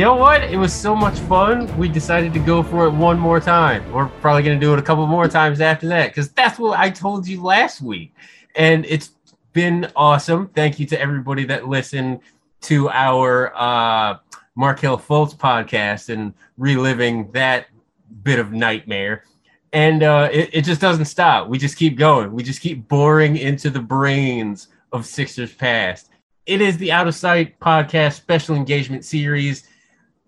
You know what? It was so much fun. We decided to go for it one more time. We're probably going to do it a couple more times after that because that's what I told you last week. And it's been awesome. Thank you to everybody that listened to our uh, Markelle Fultz podcast and reliving that bit of nightmare. And uh, it, it just doesn't stop. We just keep going. We just keep boring into the brains of Sixers past. It is the Out of Sight podcast special engagement series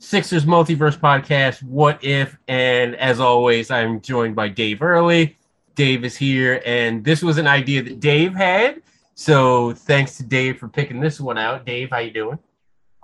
Sixers Multiverse Podcast, What If? And as always, I'm joined by Dave Early. Dave is here, and this was an idea that Dave had. So thanks to Dave for picking this one out. Dave, how you doing?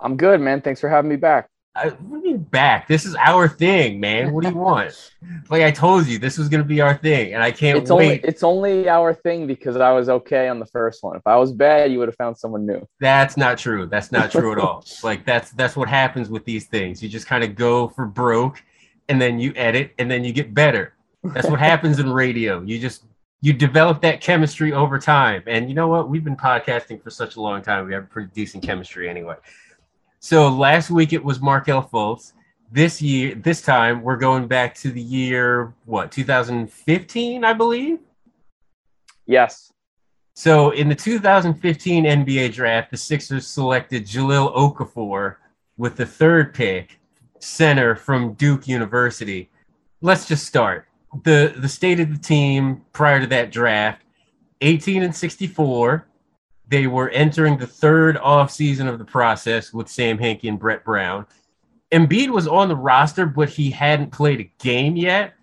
I'm good, man. Thanks for having me back. I, what do you back? This is our thing, man. What do you want? like I told you, this was gonna be our thing, and I can't it's wait. Only, it's only our thing because I was okay on the first one. If I was bad, you would have found someone new. That's not true. That's not true at all. Like that's that's what happens with these things. You just kind of go for broke, and then you edit, and then you get better. That's what happens in radio. You just you develop that chemistry over time. And you know what? We've been podcasting for such a long time. We have pretty decent chemistry anyway. So last week it was Markelle Fultz. This year, this time we're going back to the year what 2015, I believe. Yes. So in the 2015 NBA draft, the Sixers selected Jahlil Okafor with the third pick, center from Duke University. Let's just start. The the state of the team prior to that draft, 18 and 64, they were entering the third off season of the process with Sam Hinkie and Brett Brown. Embiid was on the roster, but he hadn't played a game yet.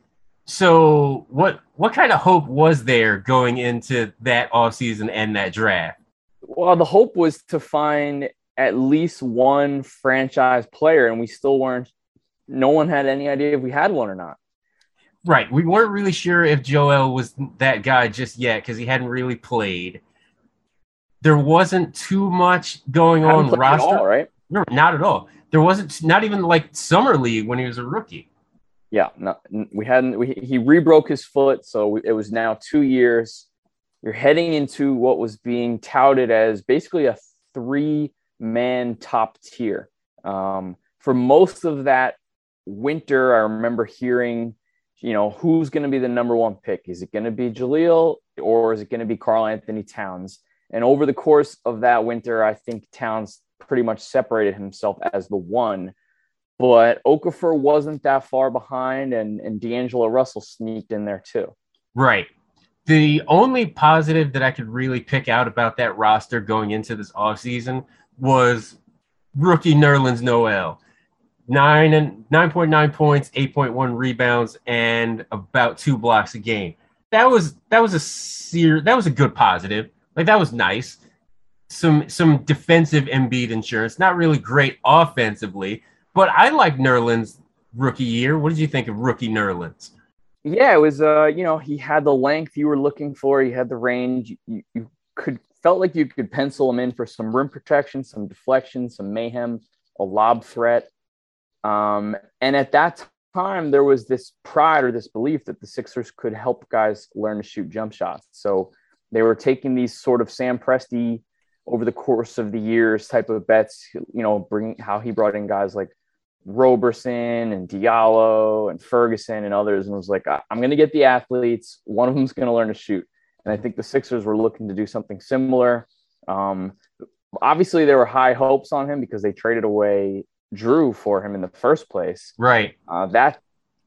So what what kind of hope was there going into that off season and that draft? Well, the hope was to find at least one franchise player, and we still weren't. No one had any idea if we had one or not. Right, we weren't really sure if Joel was that guy just yet because he hadn't really played there wasn't too much going on roster, all, right? No, not at all. There wasn't not even like summer league when he was a rookie. Yeah, no, we hadn't. We, he rebroke his foot, so it was now two years. You're heading into what was being touted as basically a three-man top tier. Um, for most of that winter, I remember hearing, you know, who's going to be the number one pick? Is it going to be Jahlil or is it going to be Karl-Anthony Towns? And over the course of that winter, I think Towns pretty much separated himself as the one. But Okafor wasn't that far behind, and, and D'Angelo Russell sneaked in there too. Right. The only positive that I could really pick out about that roster going into this offseason was rookie Nerlens Noel. Nine and nine point nine points, eight point one rebounds, and about two blocks a game. That was that was a ser- that was a good positive. Like that was nice. Some some defensive Embiid insurance, not really great offensively, but I like Nerlens rookie year. What did you think of rookie Nerlens? Yeah, it was uh, you know, he had the length you were looking for, he had the range. You, you could felt like you could pencil him in for some rim protection, some deflection, some mayhem, a lob threat. Um, and at that time, there was this pride or this belief that the Sixers could help guys learn to shoot jump shots. So they were taking these sort of Sam Presti over the course of the years type of bets, you know, bring how he brought in guys like Roberson and Diallo and Ferguson and others, and was like, I'm going to get the athletes. One of them's going to learn to shoot. And I think the Sixers were looking to do something similar. Um, obviously, there were high hopes on him because they traded away Jrue for him in the first place. Right. Uh, that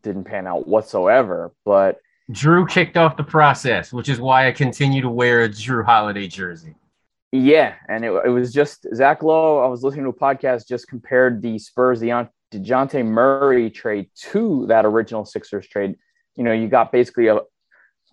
didn't pan out whatsoever. But Jrue kicked off the process, which is why I continue to wear a Jrue Holiday jersey. Yeah, and it, it was just Zach Lowe. I was listening to a podcast just compared the Spurs, the Dejounte Murray trade to that original Sixers trade. You know, you got basically a,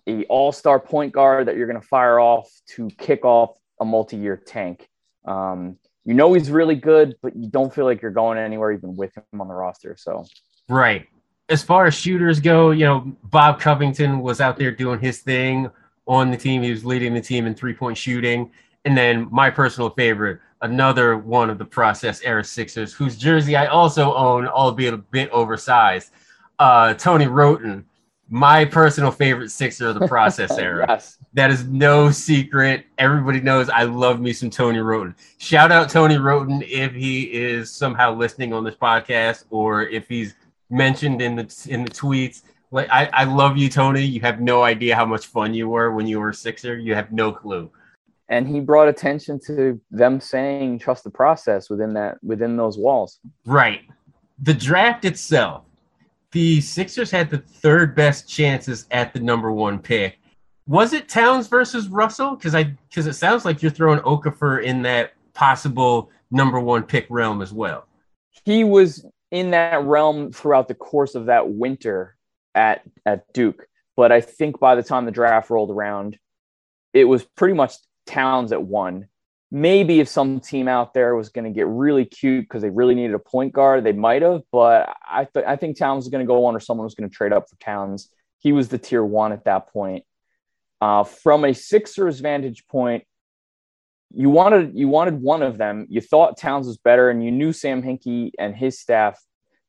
a all-star point guard that you're going to fire off to kick off a multi-year tank. Um, you know he's really good, but you don't feel like you're going anywhere even with him on the roster. So, right. As far as shooters go, you know, Rob Covington was out there doing his thing on the team. He was leading the team in three-point shooting. And then my personal favorite, another one of the process era Sixers, whose jersey I also own, albeit a bit oversized. Uh, Tony Wroten, my personal favorite Sixer of the process era. yes. That is no secret. Everybody knows I love me some Tony Wroten. Shout out Tony Wroten if he is somehow listening on this podcast or if he's mentioned in the in the tweets. Like I, I love you, Tony. You have no idea how much fun you were when you were a Sixer. You have no clue and he brought attention to them saying trust the process within that within those walls. Right. The draft itself, the Sixers had the third best chances at the number one pick. Was it Towns versus Russell? Because I because it sounds like you're throwing Okafor in that possible number one pick realm as well. He was in that realm throughout the course of that winter at at Duke, but I think by the time the draft rolled around, it was pretty much Towns at one. Maybe if some team out there was going to get really cute because they really needed a point guard, they might have. But I th- I think Towns was going to go on, or someone was going to trade up for Towns. He was the tier one at that point. Uh, from a Sixers vantage point, you wanted you wanted one of them. You thought Towns was better, and you knew Sam Hinkie and his staff,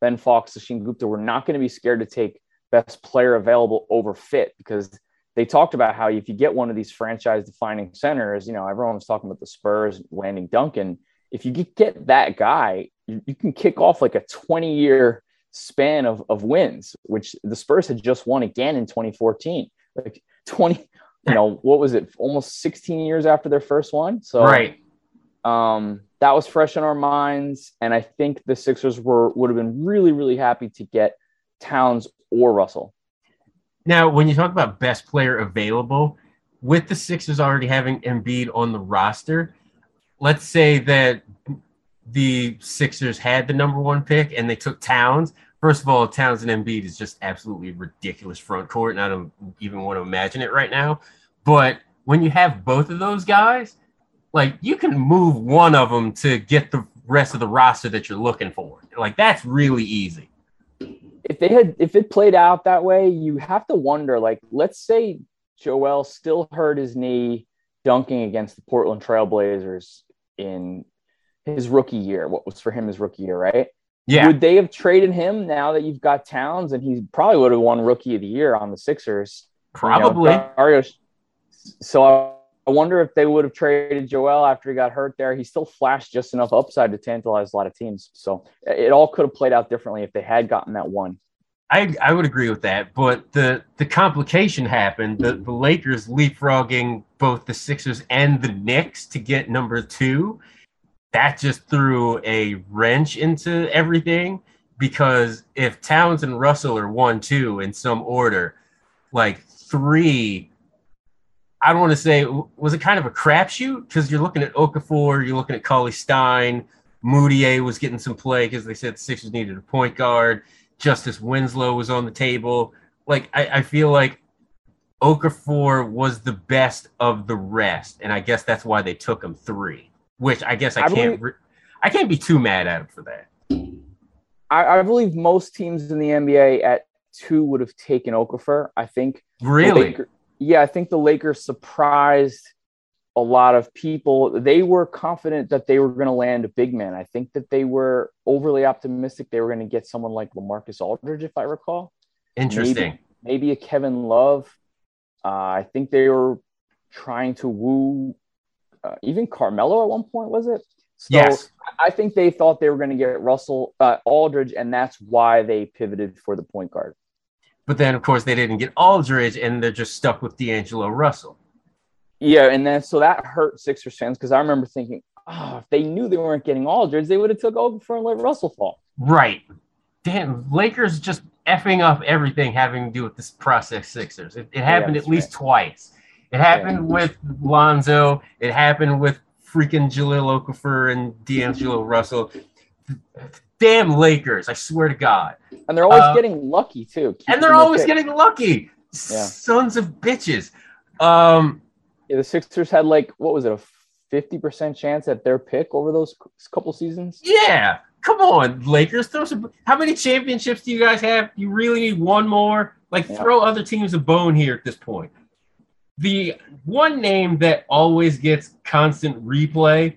Ben Falk, Sachin Gupta, were not going to be scared to take best player available over fit because they talked about how if you get one of these franchise defining centers, you know, everyone was talking about the Spurs landing Duncan. If you get that guy, you, you can kick off like a 20 year span of, of wins, which the Spurs had just won again in 2014. Like 20, you know, what was it? Almost 16 years after their first one. So, right. Um, that was fresh in our minds. And I think the Sixers were, would have been really, really happy to get Towns or Russell. Now, when you talk about best player available, with the Sixers already having Embiid on the roster, let's say that the Sixers had the number one pick and they took Towns. First of all, Towns and Embiid is just absolutely ridiculous front court, and I don't even want to imagine it right now. But when you have both of those guys, like you can move one of them to get the rest of the roster that you're looking for. Like that's really easy if they had if it played out that way, you have to wonder. Like, let's say Joel still hurt his knee dunking against the Portland Trailblazers in his rookie year. What was for him his rookie year, right? Yeah. Would they have traded him now that you've got Towns and he probably would have won Rookie of the Year on the Sixers? Probably. You know, so I wonder if they would have traded Joel after he got hurt there. He still flashed just enough upside to tantalize a lot of teams. So it all could have played out differently if they had gotten that one. I, I would agree with that, but the the complication happened. The the Lakers leapfrogging both the Sixers and the Knicks to get number two. That just threw a wrench into everything because if Towns and Russell are one two in some order, like three I don't want to say was it kind of a crapshoot because you're looking at Okafor, you're looking at Cauley Stein, Mudiay was getting some play because they said the Sixers needed a point guard. Justice Winslow was on the table. Like I, I feel like Okafor was the best of the rest, and I guess that's why they took him three. Which I guess I, I can't believe, I can't be too mad at him for that. I, I believe most teams in the NBA at two would have taken Okafor. I think really yeah, I think the Lakers surprised a lot of people. They were confident that they were going to land a big man. I think that they were overly optimistic they were going to get someone like LaMarcus Aldridge, if I recall. Interesting. Maybe, maybe a Kevin Love. Uh, I think they were trying to woo uh, even Carmelo at one point, was it? So yes. I think they thought they were going to get Russell uh, Aldridge, and that's why they pivoted for the point guard. But then, of course, they didn't get Aldridge, and they're just stuck with D'Angelo Russell. Yeah, and then so that hurt Sixers fans because I remember thinking, oh, if they knew they weren't getting Aldridge, they would have took Okafor and let Russell fall. Right. Damn, Lakers just effing up everything having to do with this process Sixers. It, it happened yeah, at least right. twice. It happened yeah. with Lonzo. It happened with freaking Jahlil Okafor and D'Angelo Russell. Damn Lakers! I swear to God. And they're always uh, getting lucky too. And they're always getting lucky. Yeah. Sons of bitches. Um, yeah, the Sixers had like what was it a fifty percent chance at their pick over those couple seasons? Yeah, come on, Lakers. Throw some. How many championships do you guys have? You really need one more. Like, yeah. throw other teams a bone here at this point. The one name that always gets constant replay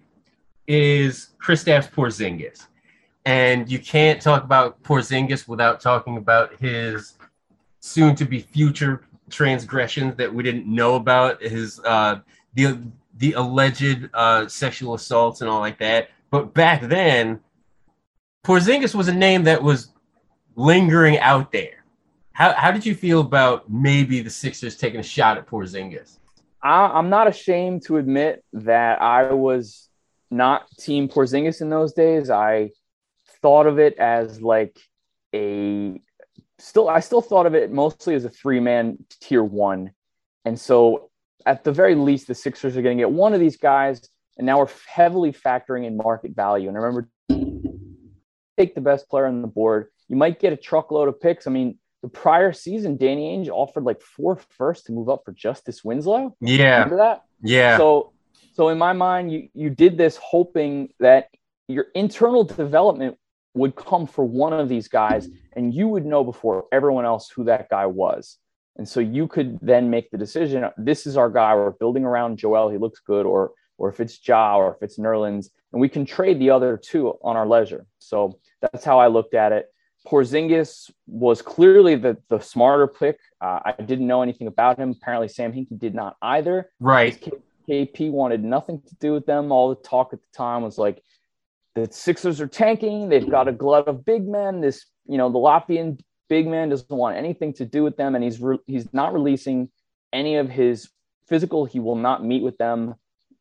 is Kristaps Porzingis, and you can't talk about Porzingis without talking about his soon-to-be future transgressions that we didn't know about. His uh, the the alleged uh, sexual assaults and all like that. But back then, Porzingis was a name that was lingering out there. How, how did you feel about maybe the Sixers taking a shot at Porzingis? I, am not ashamed to admit that I was not Team Porzingis in those days. I thought of it as like a still, I still thought of it mostly as a three man tier one. And so at the very least, the Sixers are going to get one of these guys. And now we're heavily factoring in market value. And I remember take the best player on the board. You might get a truckload of picks. I mean, the prior season, Danny Ainge offered like four firsts to move up for Justice Winslow. Yeah. Remember that? Yeah. So so in my mind, you you did this hoping that your internal development would come for one of these guys and you would know before everyone else who that guy was. And so you could then make the decision, this is our guy, we're building around Joel, he looks good, or or if it's Ja or if it's Nerlens, and we can trade the other two on our leisure. So that's how I looked at it. Porzingis was clearly the, the smarter pick. Uh, I didn't know anything about him. Apparently, Sam Hinkie did not either. Right. KP wanted nothing to do with them. All the talk at the time was like, the Sixers are tanking. They've got a glut of big men. This, you know, the Latvian big man doesn't want anything to do with them, and he's re- he's not releasing any of his physical. He will not meet with them.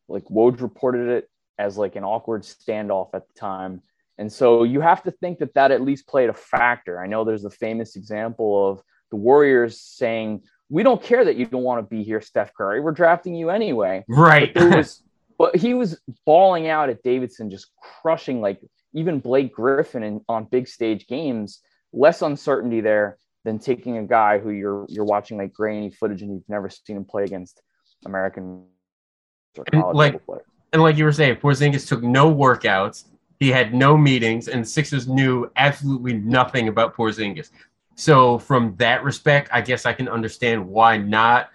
Like Woj reported it as like an awkward standoff at the time. And so you have to think that that at least played a factor. I know there's a famous example of the Warriors saying, "We don't care that you don't want to be here, Steph Curry. We're drafting you anyway." Right. But, was, but he was bawling out at Davidson, just crushing like even Blake Griffin in, on big stage games. Less uncertainty there than taking a guy who you're you're watching like grainy footage and you've never seen him play against American or college like, players. And like you were saying, Porzingis took no workouts he had no meetings, and Sixers knew absolutely nothing about Porzingis. So, from that respect, I guess I can understand why not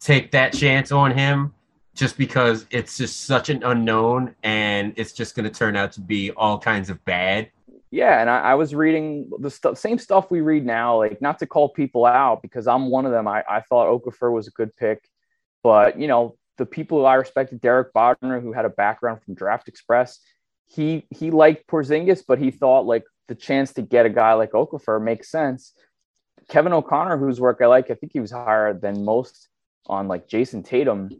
take that chance on him, just because it's just such an unknown, and it's just going to turn out to be all kinds of bad. Yeah, and I, I was reading the st- same stuff we read now, like not to call people out because I'm one of them. I, I thought Okafor was a good pick, but you know the people I respected, Derek Bodner, who had a background from Draft Express, he he liked Porzingis, but he thought like the chance to get a guy like Okafor makes sense. Kevin O'Connor, whose work I like, I think he was higher than most on like Jason Tatum.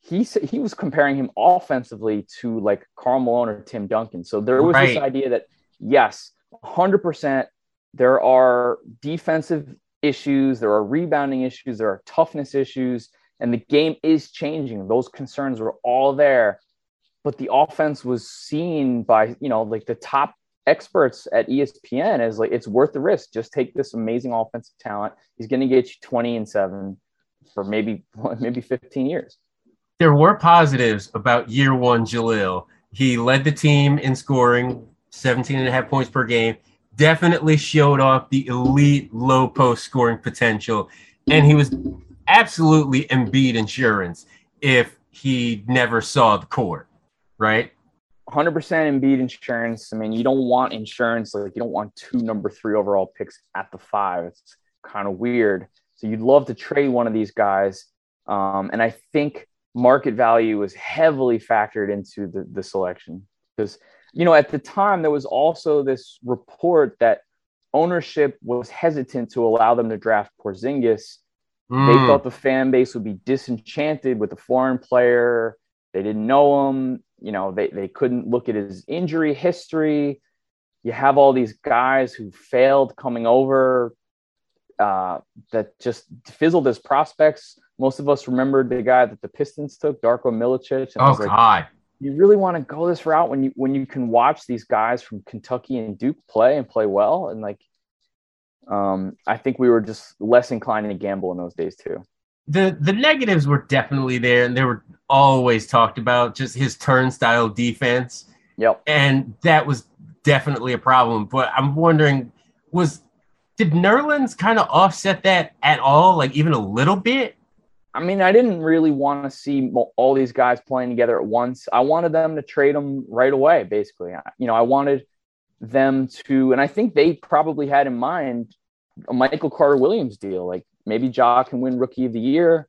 He he was comparing him offensively to like Karl Malone or Tim Duncan. So there was right. this idea that yes, 100% there are defensive issues, there are rebounding issues, there are toughness issues, and the game is changing. Those concerns were all there but the offense was seen by you know like the top experts at ESPN as like it's worth the risk. Just take this amazing offensive talent. He's going to get you 20 and 7 for maybe maybe 15 years. There were positives about year 1 Jahlil. He led the team in scoring, 17 and a half points per game. Definitely showed off the elite low post scoring potential and he was absolutely Embiid insurance if he never saw the court right? 100% Embiid insurance. I mean, you don't want insurance like you don't want two number three overall picks at the five. It's kind of weird. So you'd love to trade one of these guys. Um, and I think market value was heavily factored into the, the selection. because you know at the time there was also this report that ownership was hesitant to allow them to draft Porzingis. Mm. They hmm. thought the fan base would be disenchanted with the foreign player. They didn't know him. You know, they, they couldn't look at his injury history. You have all these guys who failed coming over uh, that just fizzled as prospects. Most of us remembered the guy that the Pistons took, Darko Milicic. Oh, like, God you really want to go this route when you when you can watch these guys from Kentucky and Duke play and play well and like um I think we were just less inclined to gamble in those days too. The the negatives were definitely there and they were always talked about just his turnstile defense. Yep. And that was definitely a problem, but I'm wondering was did Nerlens kind of offset that at all like even a little bit I mean, I didn't really want to see all these guys playing together at once. I wanted them to trade them right away, basically. You know, I wanted them to, and I think they probably had in mind a Michael Carter Williams deal. Like maybe Ja can win Rookie of the Year.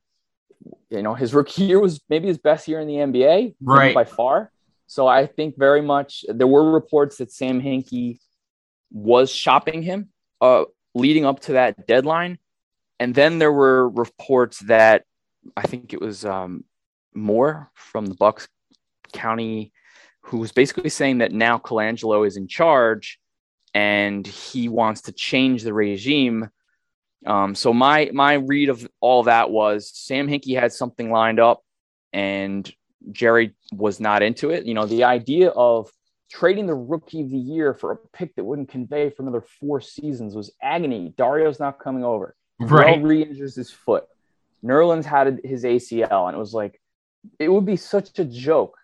You know, his rookie year was maybe his best year in the NBA, right? By far. So I think very much there were reports that Sam Hinkie was shopping him uh, leading up to that deadline. And then there were reports that I think it was um, Moore from the Bucks County, who was basically saying that now Colangelo is in charge and he wants to change the regime. Um, so my my read of all that was Sam Hinkie had something lined up, and Jerry was not into it. You know, the idea of trading the rookie of the year for a pick that wouldn't convey for another four seasons was agony. Dario's not coming over. Right. re-injures his foot. Nerlens had his ACL, and it was like it would be such a joke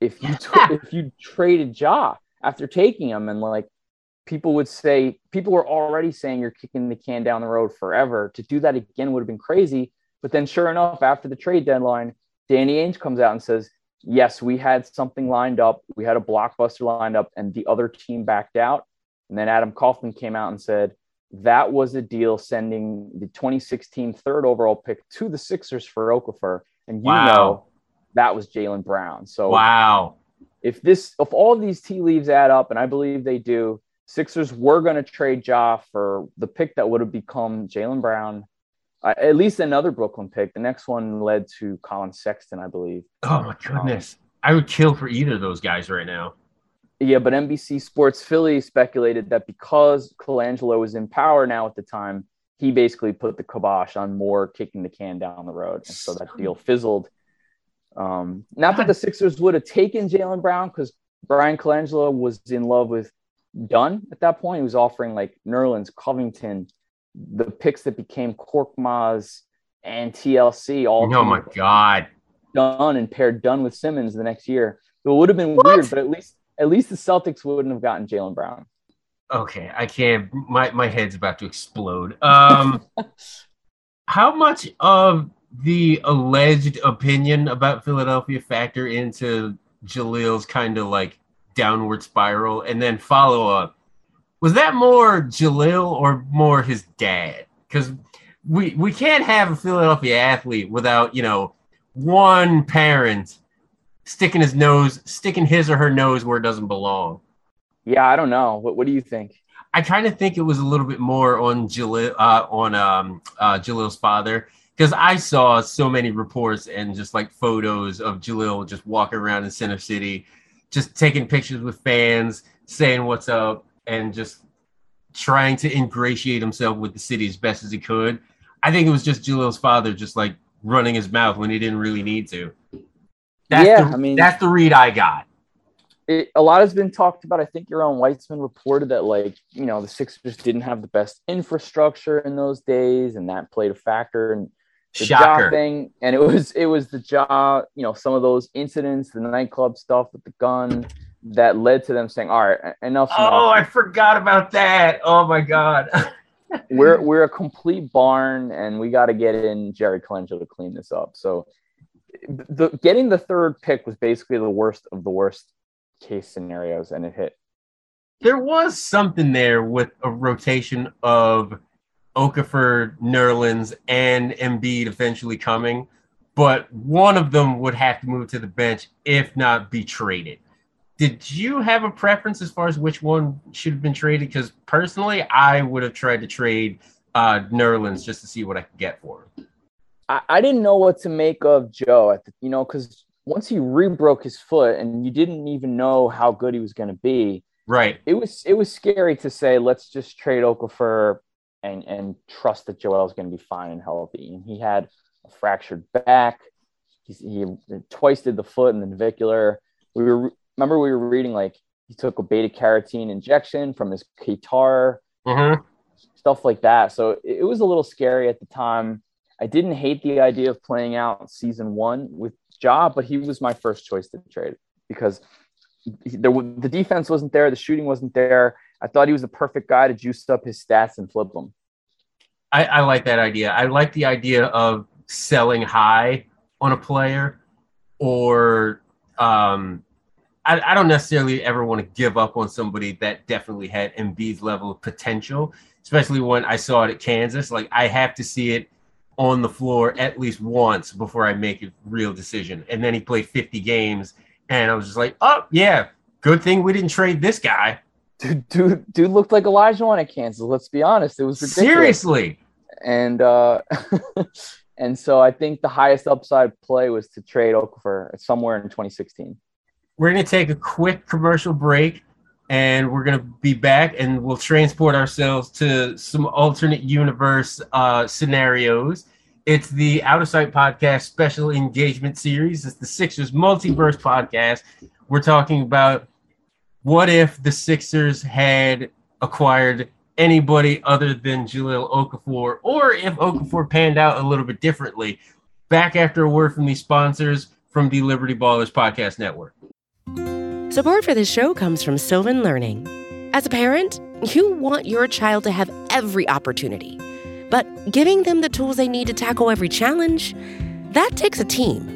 if you t- if you traded Ja after taking him, and like people would say, people were already saying you're kicking the can down the road forever. To do that again would have been crazy. But then, sure enough, after the trade deadline, Danny Ainge comes out and says, "Yes, we had something lined up. We had a blockbuster lined up, and the other team backed out." And then Adam Kaufman came out and said, that was a deal sending the 2016 third overall pick to the Sixers for Okafor. And you wow. know that was Jaylen Brown. So wow. If this if all these tea leaves add up, and I believe they do, Sixers were going to trade Ja for the pick that would have become Jaylen Brown, uh, at least another Brooklyn pick. The next one led to Collin Sexton, I believe. Oh my goodness. Um, I would kill for either of those guys right now. Yeah, but NBC Sports Philly speculated that because Colangelo was in power now at the time, he basically put the kibosh on Moore kicking the can down the road. And so that deal fizzled. Um, not that the Sixers would have taken Jaylen Brown because Bryan Colangelo was in love with Dunn at that point. He was offering like Nerlens, Covington, the picks that became Korkmaz and TLC. All oh my god, Done and paired Dunn with Simmons the next year. It would have been what? weird, but at least at least the Celtics wouldn't have gotten Jaylen Brown. Okay, I can't. My my head's about to explode. Um, how much of the alleged opinion about Philadelphia factor into Jahlil's kind of like downward spiral, and then follow up? Was that more Jahlil or more his dad? Because we we can't have a Philadelphia athlete without you know one parent sticking his nose, sticking his or her nose where it doesn't belong. Yeah, I don't know. What What do you think? I kind of think it was a little bit more on Jahlil, uh, on um, uh, Jahlil's father, because I saw so many reports and just like photos of Jahlil just walking around in Center City, just taking pictures with fans, saying what's up, and just trying to ingratiate himself with the city as best as he could. I think it was just Jahlil's father just like running his mouth when he didn't really need to. That's yeah, the, I mean, that's the read I got. It, a lot has been talked about. I think Yaron Weitzman reported that, like, you know, the Sixers didn't have the best infrastructure in those days, and that played a factor in the Shocker. thing. And it was it was the job, you know, some of those incidents, the nightclub stuff with the gun, that led to them saying, "All right, enough." Oh, I forgot about that. Oh my god. we're we're a complete barn, and we got to get in Jerry Colangelo to clean this up. So the getting the third pick was basically the worst of the worst case scenarios, and it hit. There was something there with a rotation of Okafor, Nerlens, and Embiid eventually coming, but one of them would have to move to the bench if not be traded. Did you have a preference as far as which one should have been traded? Because personally, I would have tried to trade uh, Nerlens just to see what I could get for him. I, I didn't know what to make of Joe at the, you know, because once he re-broke his foot and you didn't even know how good he was going to be. Right. It was it was scary to say let's just trade Okafor and and trust that Joel is going to be fine and healthy. And he had a fractured back. He's, he twice did the foot and the navicular. We were remember we were reading like he took a beta carotene injection from his guitar, mm-hmm. stuff like that. So it was a little scary at the time. I didn't hate the idea of playing out season one with Ja, but he was my first choice to trade because he, there, the defense wasn't there, the shooting wasn't there. I thought he was the perfect guy to juice up his stats and flip them. I, I like that idea. I like the idea of selling high on a player, or um, I, I don't necessarily ever want to give up on somebody that definitely had Embiid's level of potential, especially when I saw it at Kansas. Like I have to see it on the floor at least once before I make a real decision. And then he played 50 games, and I was just like, oh, yeah, good thing we didn't trade this guy. Dude, dude, dude looked like Olajuwon at Kansas. Let's be honest. It was ridiculous. Seriously. And uh, and so I think the highest upside play was to trade Okafor somewhere in 2016. We're going to take a quick commercial break and we're going to be back and we'll transport ourselves to some alternate universe uh, scenarios. It's the Out of Sight podcast special engagement series. It's the Sixers multiverse podcast. We're talking about what if the Sixers had acquired anybody other than Jahlil Okafor, or if Okafor panned out a little bit differently. Back after a word from these sponsors from the Liberty Ballers Podcast Network. Support for this show comes from Sylvan Learning. As a parent, you want your child to have every opportunity, but giving them the tools they need to tackle every challenge, that takes a team.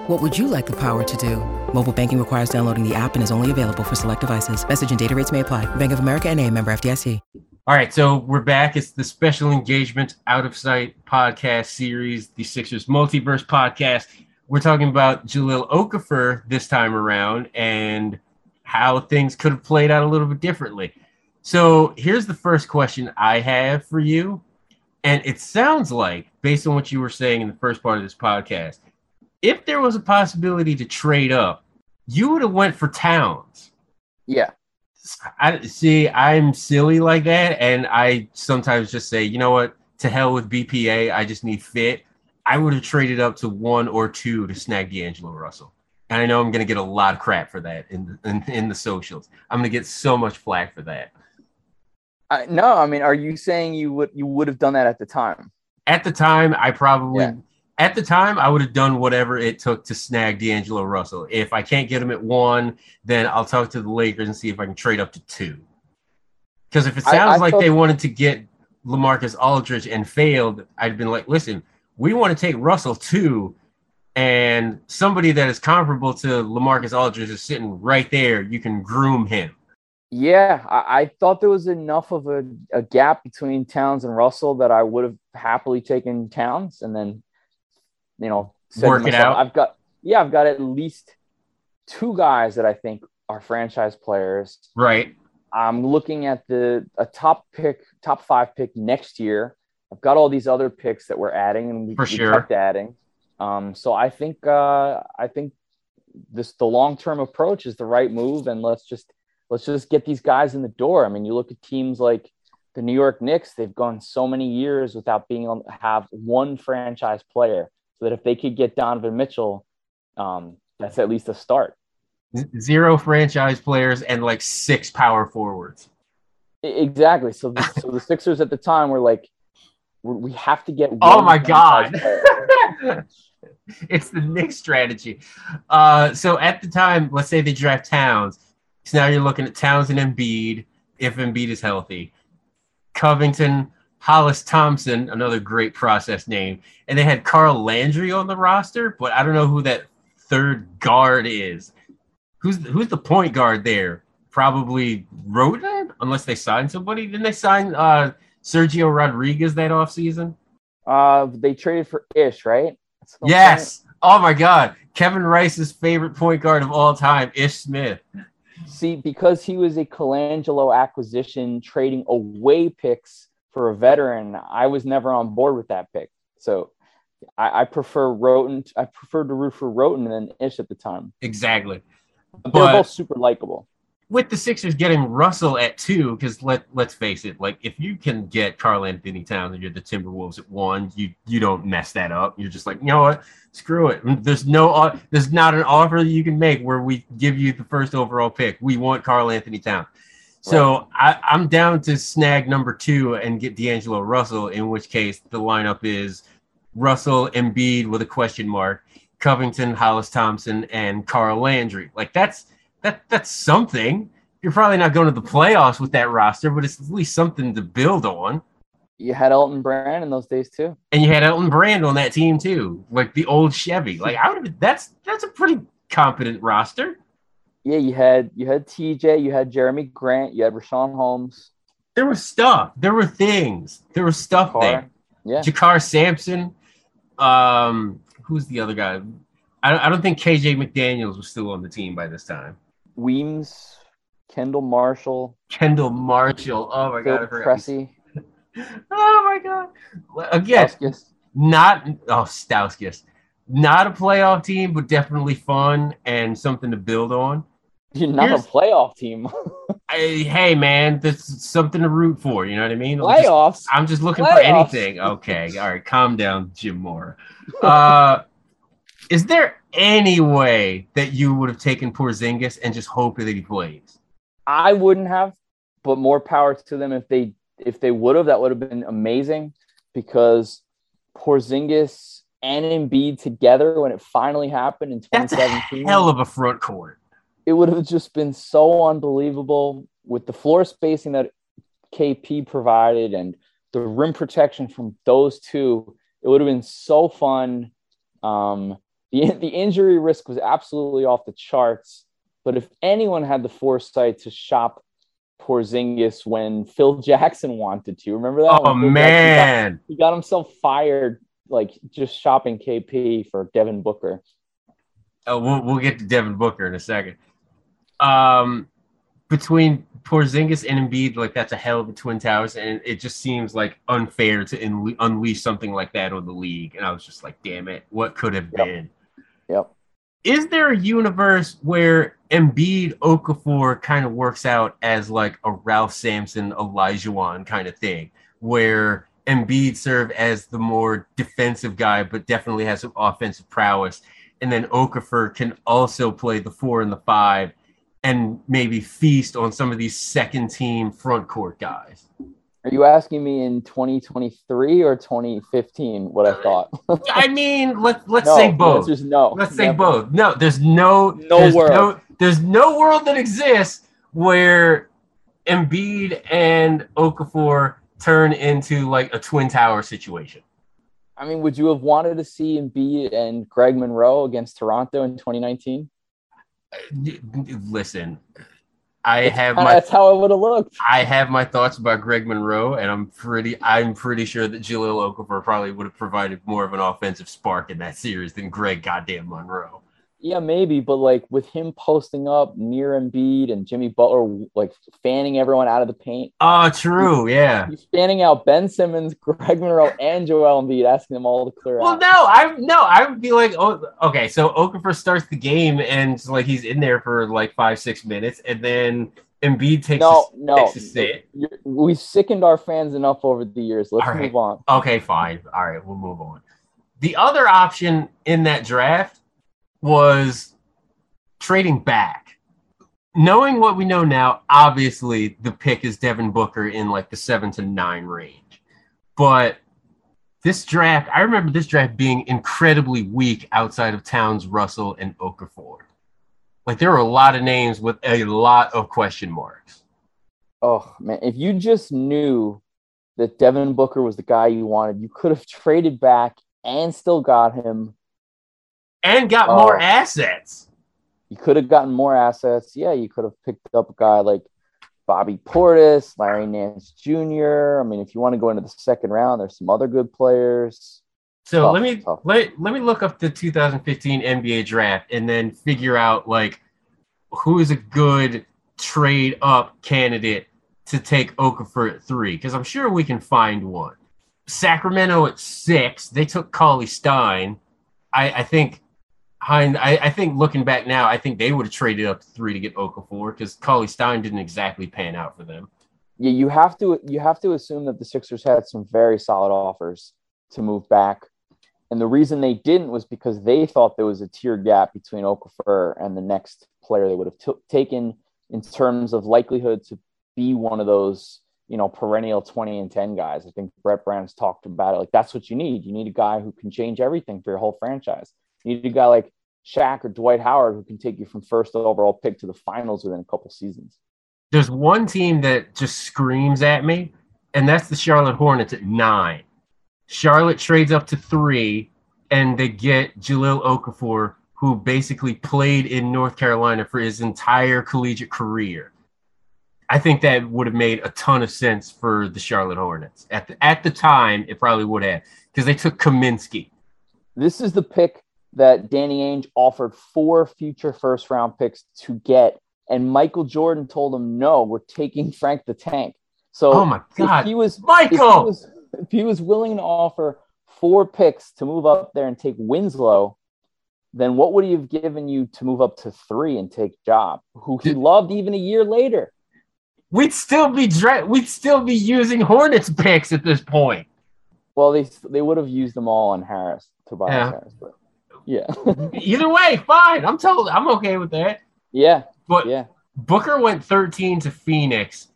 What would you like the power to do? Mobile banking requires downloading the app and is only available for select devices. Message and data rates may apply. Bank of America and a member FDIC. All right, so we're back. It's the special engagement out of sight podcast series, the Sixers Multiverse podcast. We're talking about Jahlil Okafor this time around and how things could have played out a little bit differently. So here's the first question I have for you. And it sounds like, based on what you were saying in the first part of this podcast, if there was a possibility to trade up, you would have went for Towns. Yeah. I see. I'm silly like that, and I sometimes just say, you know what? To hell with BPA. I just need fit. I would have traded up to one or two to snag D'Angelo Russell, and I know I'm going to get a lot of crap for that in the, in, in the socials. I'm going to get so much flack for that. I, no, I mean, are you saying you would you would have done that at the time? At the time, I probably yeah. At the time I would have done whatever it took to snag D'Angelo Russell. If I can't get him at one, then I'll talk to the Lakers and see if I can trade up to two. Because if it sounds I, I like thought... they wanted to get LaMarcus Aldridge and failed, I'd been like, listen, we want to take Russell too, and somebody that is comparable to LaMarcus Aldridge is sitting right there. You can groom him. Yeah, I, I, thought there was enough of a, a, gap between Towns and Russell that I would have happily taken Towns and then, you know, Work it out. I've got yeah, I've got at least two guys that I think are franchise players. Right. I'm looking at the a top pick, top five pick next year. I've got all these other picks that we're adding, and we, For we sure. kept adding. Um, so I think uh, I think this the long term approach is the right move, and let's just let's just get these guys in the door. I mean, you look at teams like the New York Knicks; they've gone so many years without being able to have one franchise player. So that if they could get Donovan Mitchell, um, that's at least a start. Zero franchise players and like six power forwards. Exactly. So, the, so the Sixers at the time were like, we have to get. Oh my god. it's the Knicks strategy. Uh, so at the time, let's say they draft Towns. So now you're looking at Towns and Embiid, if Embiid is healthy. Covington, Hollis Thompson, another great process name. And they had Carl Landry on the roster, but I don't know who that third guard is. Who's who's the point guard there? Probably Wroten, unless they sign somebody. Didn't they sign uh, Sergio Rodriguez that offseason? Uh, they traded for Ish, right? Some point? Yes. Oh my God. Kevin Rice's favorite point guard of all time, Ish Smith. See, because he was a Colangelo acquisition, trading away picks for a veteran, I was never on board with that pick. So I, I prefer Wroten. I prefer to root for Wroten than Ish at the time. Exactly. But they're both super likable. With the Sixers getting Russell at two, because let let's face it, like if you can get Karl-Anthony Towns and you're the Timberwolves at one, you you don't mess that up. You're just like, you know what? Screw it. There's no there's not an offer that you can make where we give you the first overall pick. We want Karl-Anthony Towns. So I, I'm down to snag number two and get D'Angelo Russell, in which case the lineup is Russell Embiid with a question mark, Covington, Hollis Thompson, and Carl Landry. Like that's that that's something. You're probably not going to the playoffs with that roster, but it's at least something to build on. You had Elton Brand in those days too. And you had Elton Brand on that team too, like the old Chevy. Like I would have. that's that's a pretty competent roster. Yeah, you had you had TJ, you had Jerami Grant, you had Richaun Holmes, There was stuff. There were things. There was stuff there. Yeah, JaKarr Sampson. Um, who's the other guy? I don't, I don't think KJ McDaniels was still on the team by this time. Weems, Kendall Marshall, Kendall Marshall. Oh my Phil god. Pressey, Oh my god. Again, Stauskas. not oh Stauskas. Not a playoff team, but definitely fun and something to build on. You're not Here's- a playoff team. I, hey man, that's something to root for. You know what I mean? I'm just- Playoffs. I'm just looking for anything. Okay, all right, calm down, Jim Moore. Uh, is there any way that you would have taken Porzingis and just hoped that he plays? I wouldn't have, but more power to them if they if they would have. That would have been amazing because Porzingis and Embiid together when it finally happened in 2017. That's a 2017, hell of a front court. It would have just been so unbelievable with the floor spacing that KP provided and the rim protection from those two. It would have been so fun. Um, the the injury risk was absolutely off the charts. But if anyone had the foresight to shop Porzingis when Phil Jackson wanted to, remember that? Oh Phil got- man, he got himself fired, like just shopping KP for Devin Booker. oh, we'll we'll get to Devin Booker in a second. Um, between Porzingis and Embiid, like that's a hell of a twin towers, and it just seems like unfair to unle- unleash something like that on the league. And I was just like, damn it, what could have Yep. been? Yep. is there a universe where Embiid Okafor kind of works out as like a Ralph Sampson, Olajuwon kind of thing, where Embiid serve as the more defensive guy, but definitely has some offensive prowess, and then Okafor can also play the four and the five, and maybe feast on some of these second team front court guys. Are you asking me in 2023 or 2015 what I uh, thought? I mean, let let's no, say both. no. Let's say Never. both. No, there's no No there's world. No, there's no world that exists where Embiid and Okafor turn into like a twin tower situation. I mean, would you have wanted to see Embiid and Greg Monroe against Toronto in 2019? Listen, I have my That's how it would have looked. I have my thoughts about Greg Monroe, and I'm pretty I'm pretty sure that Jahlil Okafor probably would have provided more of an offensive spark in that series than Greg goddamn Monroe. Yeah, maybe, but like with him posting up near Embiid and Jimmy Butler like fanning everyone out of the paint. Oh, true, yeah. He's fanning out Ben Simmons, Greg Monroe, and Joel Embiid, asking them all to clear Well, out. Well, no, I'm no, I would be like, oh, okay. So Okafor starts the game, and like he's in there for like five, six minutes, and then Embiid takes No, a, no, takes a sit. We sickened our fans enough over the years. Let's right. move on. Okay, fine. All right, we'll move on. The other option in that draft was trading back. Knowing what we know now, obviously the pick is Devin Booker in like the seven to nine range. But this draft, I remember this draft being incredibly weak outside of Towns, Russell, and Okafor. Like there were a lot of names with a lot of question marks. Oh man, if you just knew that Devin Booker was the guy you wanted, you could have traded back and still got him. And got oh. more Oh. assets. You could have gotten more assets. Yeah, you could have picked up a guy like Bobby Portis, Larry Nance Jr. I mean, if you want to go into the second round, there's some other good players. So Tough, let me tough. let, let me look up the 2015 NBA draft and then figure out like who is a good trade up candidate to take Okafor at three because I'm sure we can find one. Sacramento at six, they took Cauley Stein. I, I think Hind, I, I think looking back now, I think they would have traded up three to get Okafor because Cauley Stein didn't exactly pan out for them. Yeah, you have to you have to assume that the Sixers had some very solid offers to move back. And the reason they didn't was because they thought there was a tier gap between Okafor and the next player they would have t- taken in terms of likelihood to be one of those, you know, perennial 20 and 10 guys. I think Brett Brown's talked about it. Like that's what you need. You need a guy who can change everything for your whole franchise. You need a guy like Shaq or Dwight Howard who can take you from first overall pick to the finals within a couple seasons. There's one team that just screams at me, and that's the Charlotte Hornets at nine. Charlotte trades up to three, and they get Jahlil Okafor, who basically played in North Carolina for his entire collegiate career. I think that would have made a ton of sense for the Charlotte Hornets. At the, at the time, it probably would have, because they took Kaminsky. This is the pick that Danny Ainge offered four future first round picks to get. And Michael Jordan told him, no, we're taking Frank the Tank. So Oh my if God. he was if he Michael! was, if he was willing to offer four picks to move up there and take Winslow, then what would he have given you to move up to three and take Job, who he loved even a year later? We'd still be dra- we'd still be using Hornets picks at this point. Well, they they would have used them all on Harris, Tobias Yeah. Harris, but yeah, Either way, fine. I'm told I'm okay with that. yeah, But yeah. Booker went 13 to Phoenix,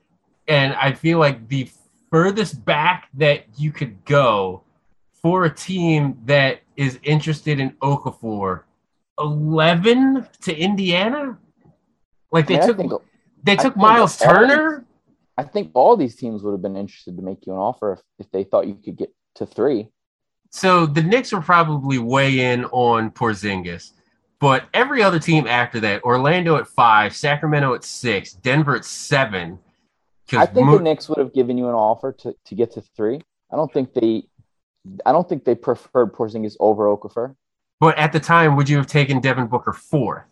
and I feel like the furthest back that you could go for a team that is interested in Okafor, 11 to Indiana. Like they I took think they took Miles Turner. I think all these teams would have been interested to make you an offer if, if they thought you could get to three. So the Knicks were probably way in on Porzingis, but every other team after that, Orlando at five, Sacramento at six, Denver at seven. I think Mo- the Knicks would have given you an offer to, to get to three. I don't think they, I don't think they preferred Porzingis over Okafor. but at the time, would you have taken Devin Booker fourth?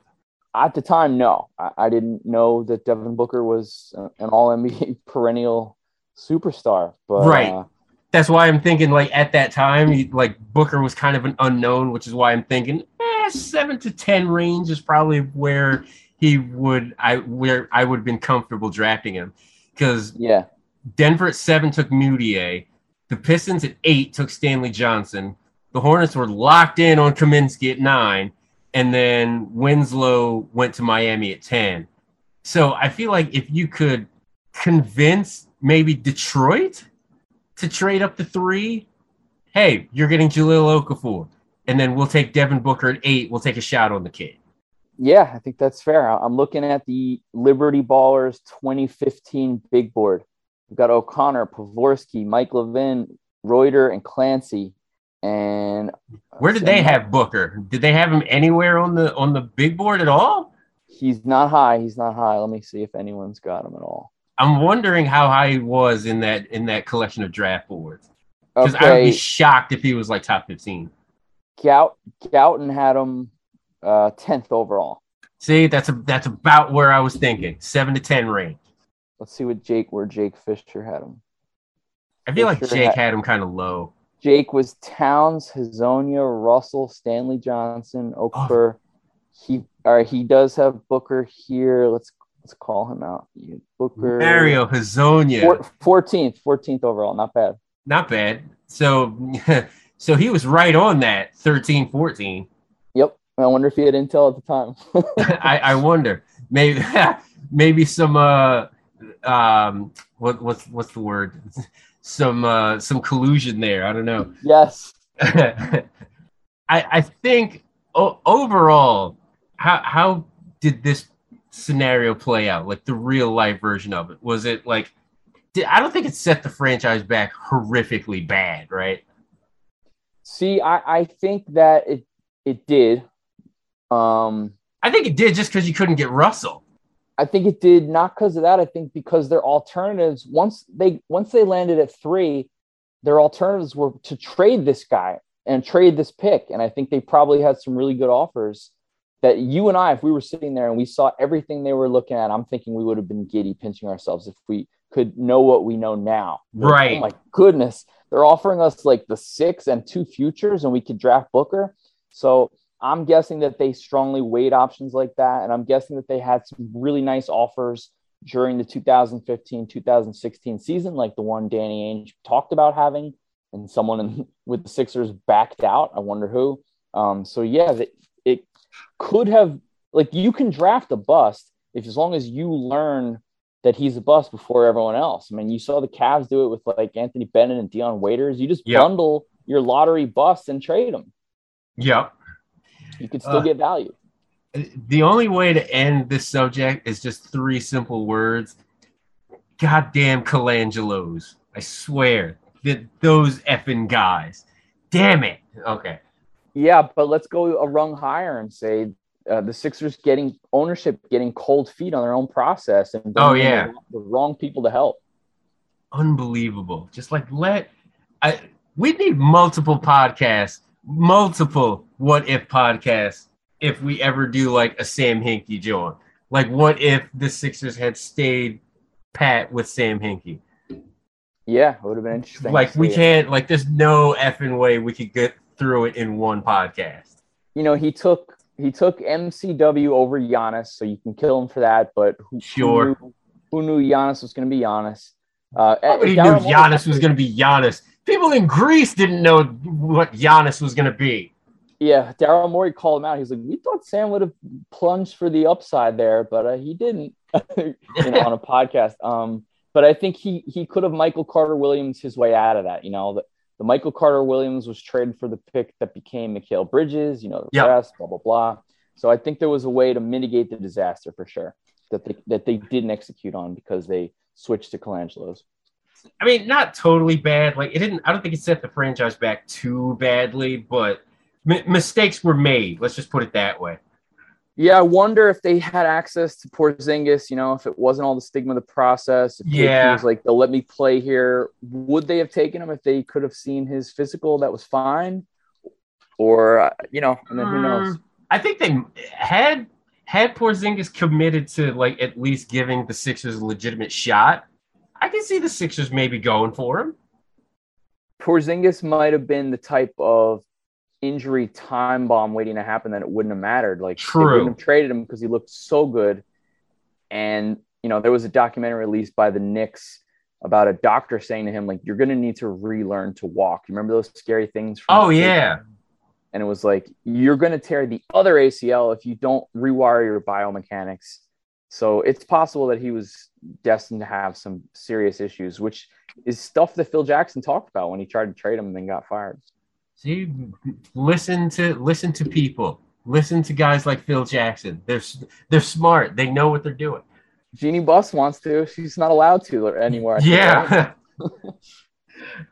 At the time, no, I, I didn't know that Devin Booker was an All NBA perennial superstar. But Right. uh, That's why I'm thinking like at that time, like Booker was kind of an unknown, which is why I'm thinking eh, seven to ten range is probably where he would I where I would have been comfortable drafting him because yeah, Denver at seven took Mudiay. The Pistons at eight took Stanley Johnson. The Hornets were locked in on Kaminsky at nine. And then Winslow went to Miami at 10. So I feel like if you could convince maybe Detroit to trade up to three, hey, you're getting Jahlil Okafor. And then we'll take Devin Booker at eight. We'll take a shot on the kid. yeah, I think that's fair. I'm looking at the Liberty Ballers 2015 big board. We've got O'Connor, Pavorsky, Mike Levin, Reuter, and Clancy. And Where did they have Booker? Did they have him anywhere on the on the big board at all? He's not high. He's not high. Let me see if anyone's got him at all. I'm wondering how high he was in that in that collection of draft boards. Because I would be shocked if he was like top 15. Gout Gouton had him uh, 10th overall. See, that's a that's about where I was thinking. Seven to ten range. Let's see what Jake where Jake Fisher had him. I feel like Jake ha- had him kind of low. Jake was Towns, Hezonja, Russell, Stanley Johnson, Okafor. He all right, he does have Booker here. Let's let's call him out. You- Booker Mario Hezonja. four- 14th, 14th overall, not bad. Not bad. So so he was right on that 13, 14. Yep. I wonder if he had intel at the time. I, I wonder. Maybe maybe some uh um what what's what's the word? Some uh some collusion there. I don't know. yes. I I think o- overall, how how did this scenario play out? Like the real life version of it was it like? Did, I don't think it set the franchise back horrifically bad, right? See, I, I think that it it did. Um I think it did just because you couldn't get Russell. I think it did not because of that. I think because their alternatives once they once they landed at three, their alternatives were to trade this guy and trade this pick. And I think they probably had some really good offers that you and I, if we were sitting there and we saw everything they were looking at, I'm thinking we would have been giddy pinching ourselves if we could know what we know now. Like, Right. oh my goodness. They're offering us like the six and two futures and we could draft Booker. So I'm guessing that they strongly weighed options like that. And I'm guessing that they had some really nice offers during the 2015 2016 season, like the one Danny Ainge talked about having, and someone in, with the Sixers backed out. I wonder who. Um, so, yeah, it could have, like, you can draft a bust if as long as you learn that he's a bust before everyone else. I mean, you saw the Cavs do it with like Anthony Bennett and Dion Waiters. You just Yep. bundle your lottery busts and trade them. Yep. You could still Uh, get value. The only way to end this subject is just three simple words. Goddamn Colangelos. I swear. That those effing guys. Damn it. Okay. Yeah, but let's go a rung higher and say uh, the Sixers getting ownership, getting cold feet on their own process, and Oh, yeah. the, wrong people to help. Unbelievable. Just like let I we need multiple podcasts, multiple what if podcasts if we ever do like a Sam Hinkie joint. Like what if the Sixers had stayed pat with Sam Hinkie? Yeah, it would have been interesting. Like we it. can't like there's no effing way we could get through it in one podcast. You know, he took he took MCW over Giannis, so you can kill him for that. But who, Sure. who knew, who knew Giannis was going to be Giannis? Uh, Nobody knew Giannis was going to be Giannis. People in Greece didn't know what Giannis was going to be. Yeah, Daryl Morey called him out. He's like, "We thought Sam would have plunged for the upside there, but uh, he didn't." you know, on a podcast. Um, but I think he he could have Michael Carter Williams his way out of that. You know, the, Michael Carter Williams was traded for the pick that became Mikal Bridges. You know, the Yep. rest, blah blah blah. So I think there was a way to mitigate the disaster for sure that they that they didn't execute on because they switched to Colangelo's. I mean, not totally bad. Like it didn't. I don't think it set the franchise back too badly, but m- mistakes were made. Let's just put it that way. Yeah, I wonder if they had access to Porzingis. You know, if it wasn't all the stigma of the process. If Yeah. was like, "They'll let me play here." Would they have taken him if they could have seen his physical? That was fine. Or uh, you know, and then who knows? Mm, I think they had had Porzingis committed to like at least giving the Sixers a legitimate shot. I can see the Sixers maybe going for him. Porzingis might have been the type of injury time bomb waiting to happen that it wouldn't have mattered. Like they True. wouldn't have traded him because he looked so good. And you know, there was a documentary released by the Knicks about a doctor saying to him, like, you're gonna need to relearn to walk. You remember those scary things from Oh yeah, and it was like you're going to tear the other ACL if you don't rewire your biomechanics. So it's possible that he was destined to have some serious issues, which is stuff that Phil Jackson talked about when he tried to trade him and then got fired. See, listen to listen to people. Listen to guys like Phil Jackson. They're they're smart. They know what they're doing. Jeanie Buss wants to. She's not allowed to anywhere. Yeah.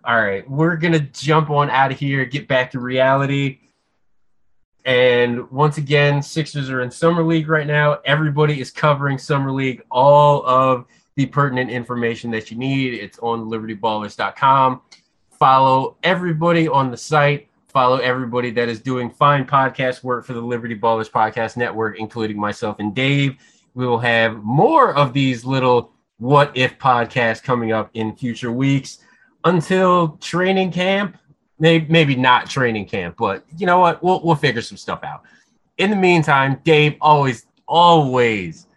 All right, we're gonna jump on out of here. Get back to reality. And once again, Sixers are in Summer League right now. Everybody is covering Summer League. All of the pertinent information that you need. It's on libertyballers.com. Follow everybody on the site. Follow everybody that is doing fine podcast work for the Liberty Ballers Podcast Network, including myself and Dave. We will have more of these little what if podcasts coming up in future weeks until training camp maybe, maybe not training camp, but you know what? We'll we'll figure some stuff out. In the meantime, Dave, always always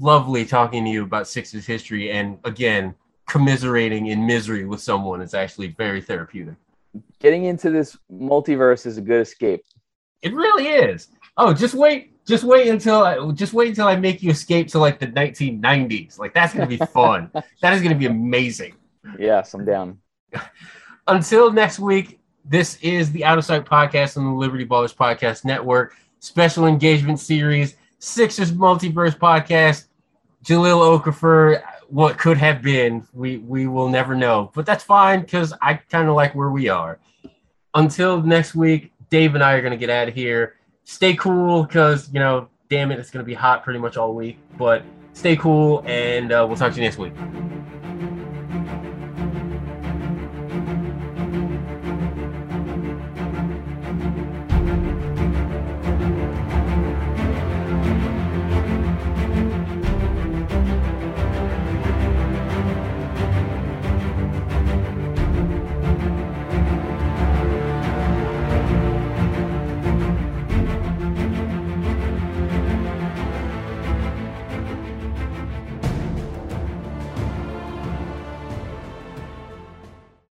lovely talking to you about Sixers history, and again, commiserating in misery with someone is actually very therapeutic. Getting into this multiverse is a good escape. It really is. Oh, just wait, just wait until I just wait until I make you escape to like the 1990s. Like that's gonna be fun. that is gonna be amazing. Yes, I'm down. Until next week, this is the Out of Sight podcast on the Liberty Ballers Podcast Network, special engagement series, Sixers Multiverse podcast. Jahlil Okafor, what could have been, we we will never know, but that's fine because I kind of like where we are. Until next week, Dave and I are gonna get out of here. Stay cool because you know, damn it, it's gonna be hot pretty much all week. But stay cool, and uh, we'll talk to you next week.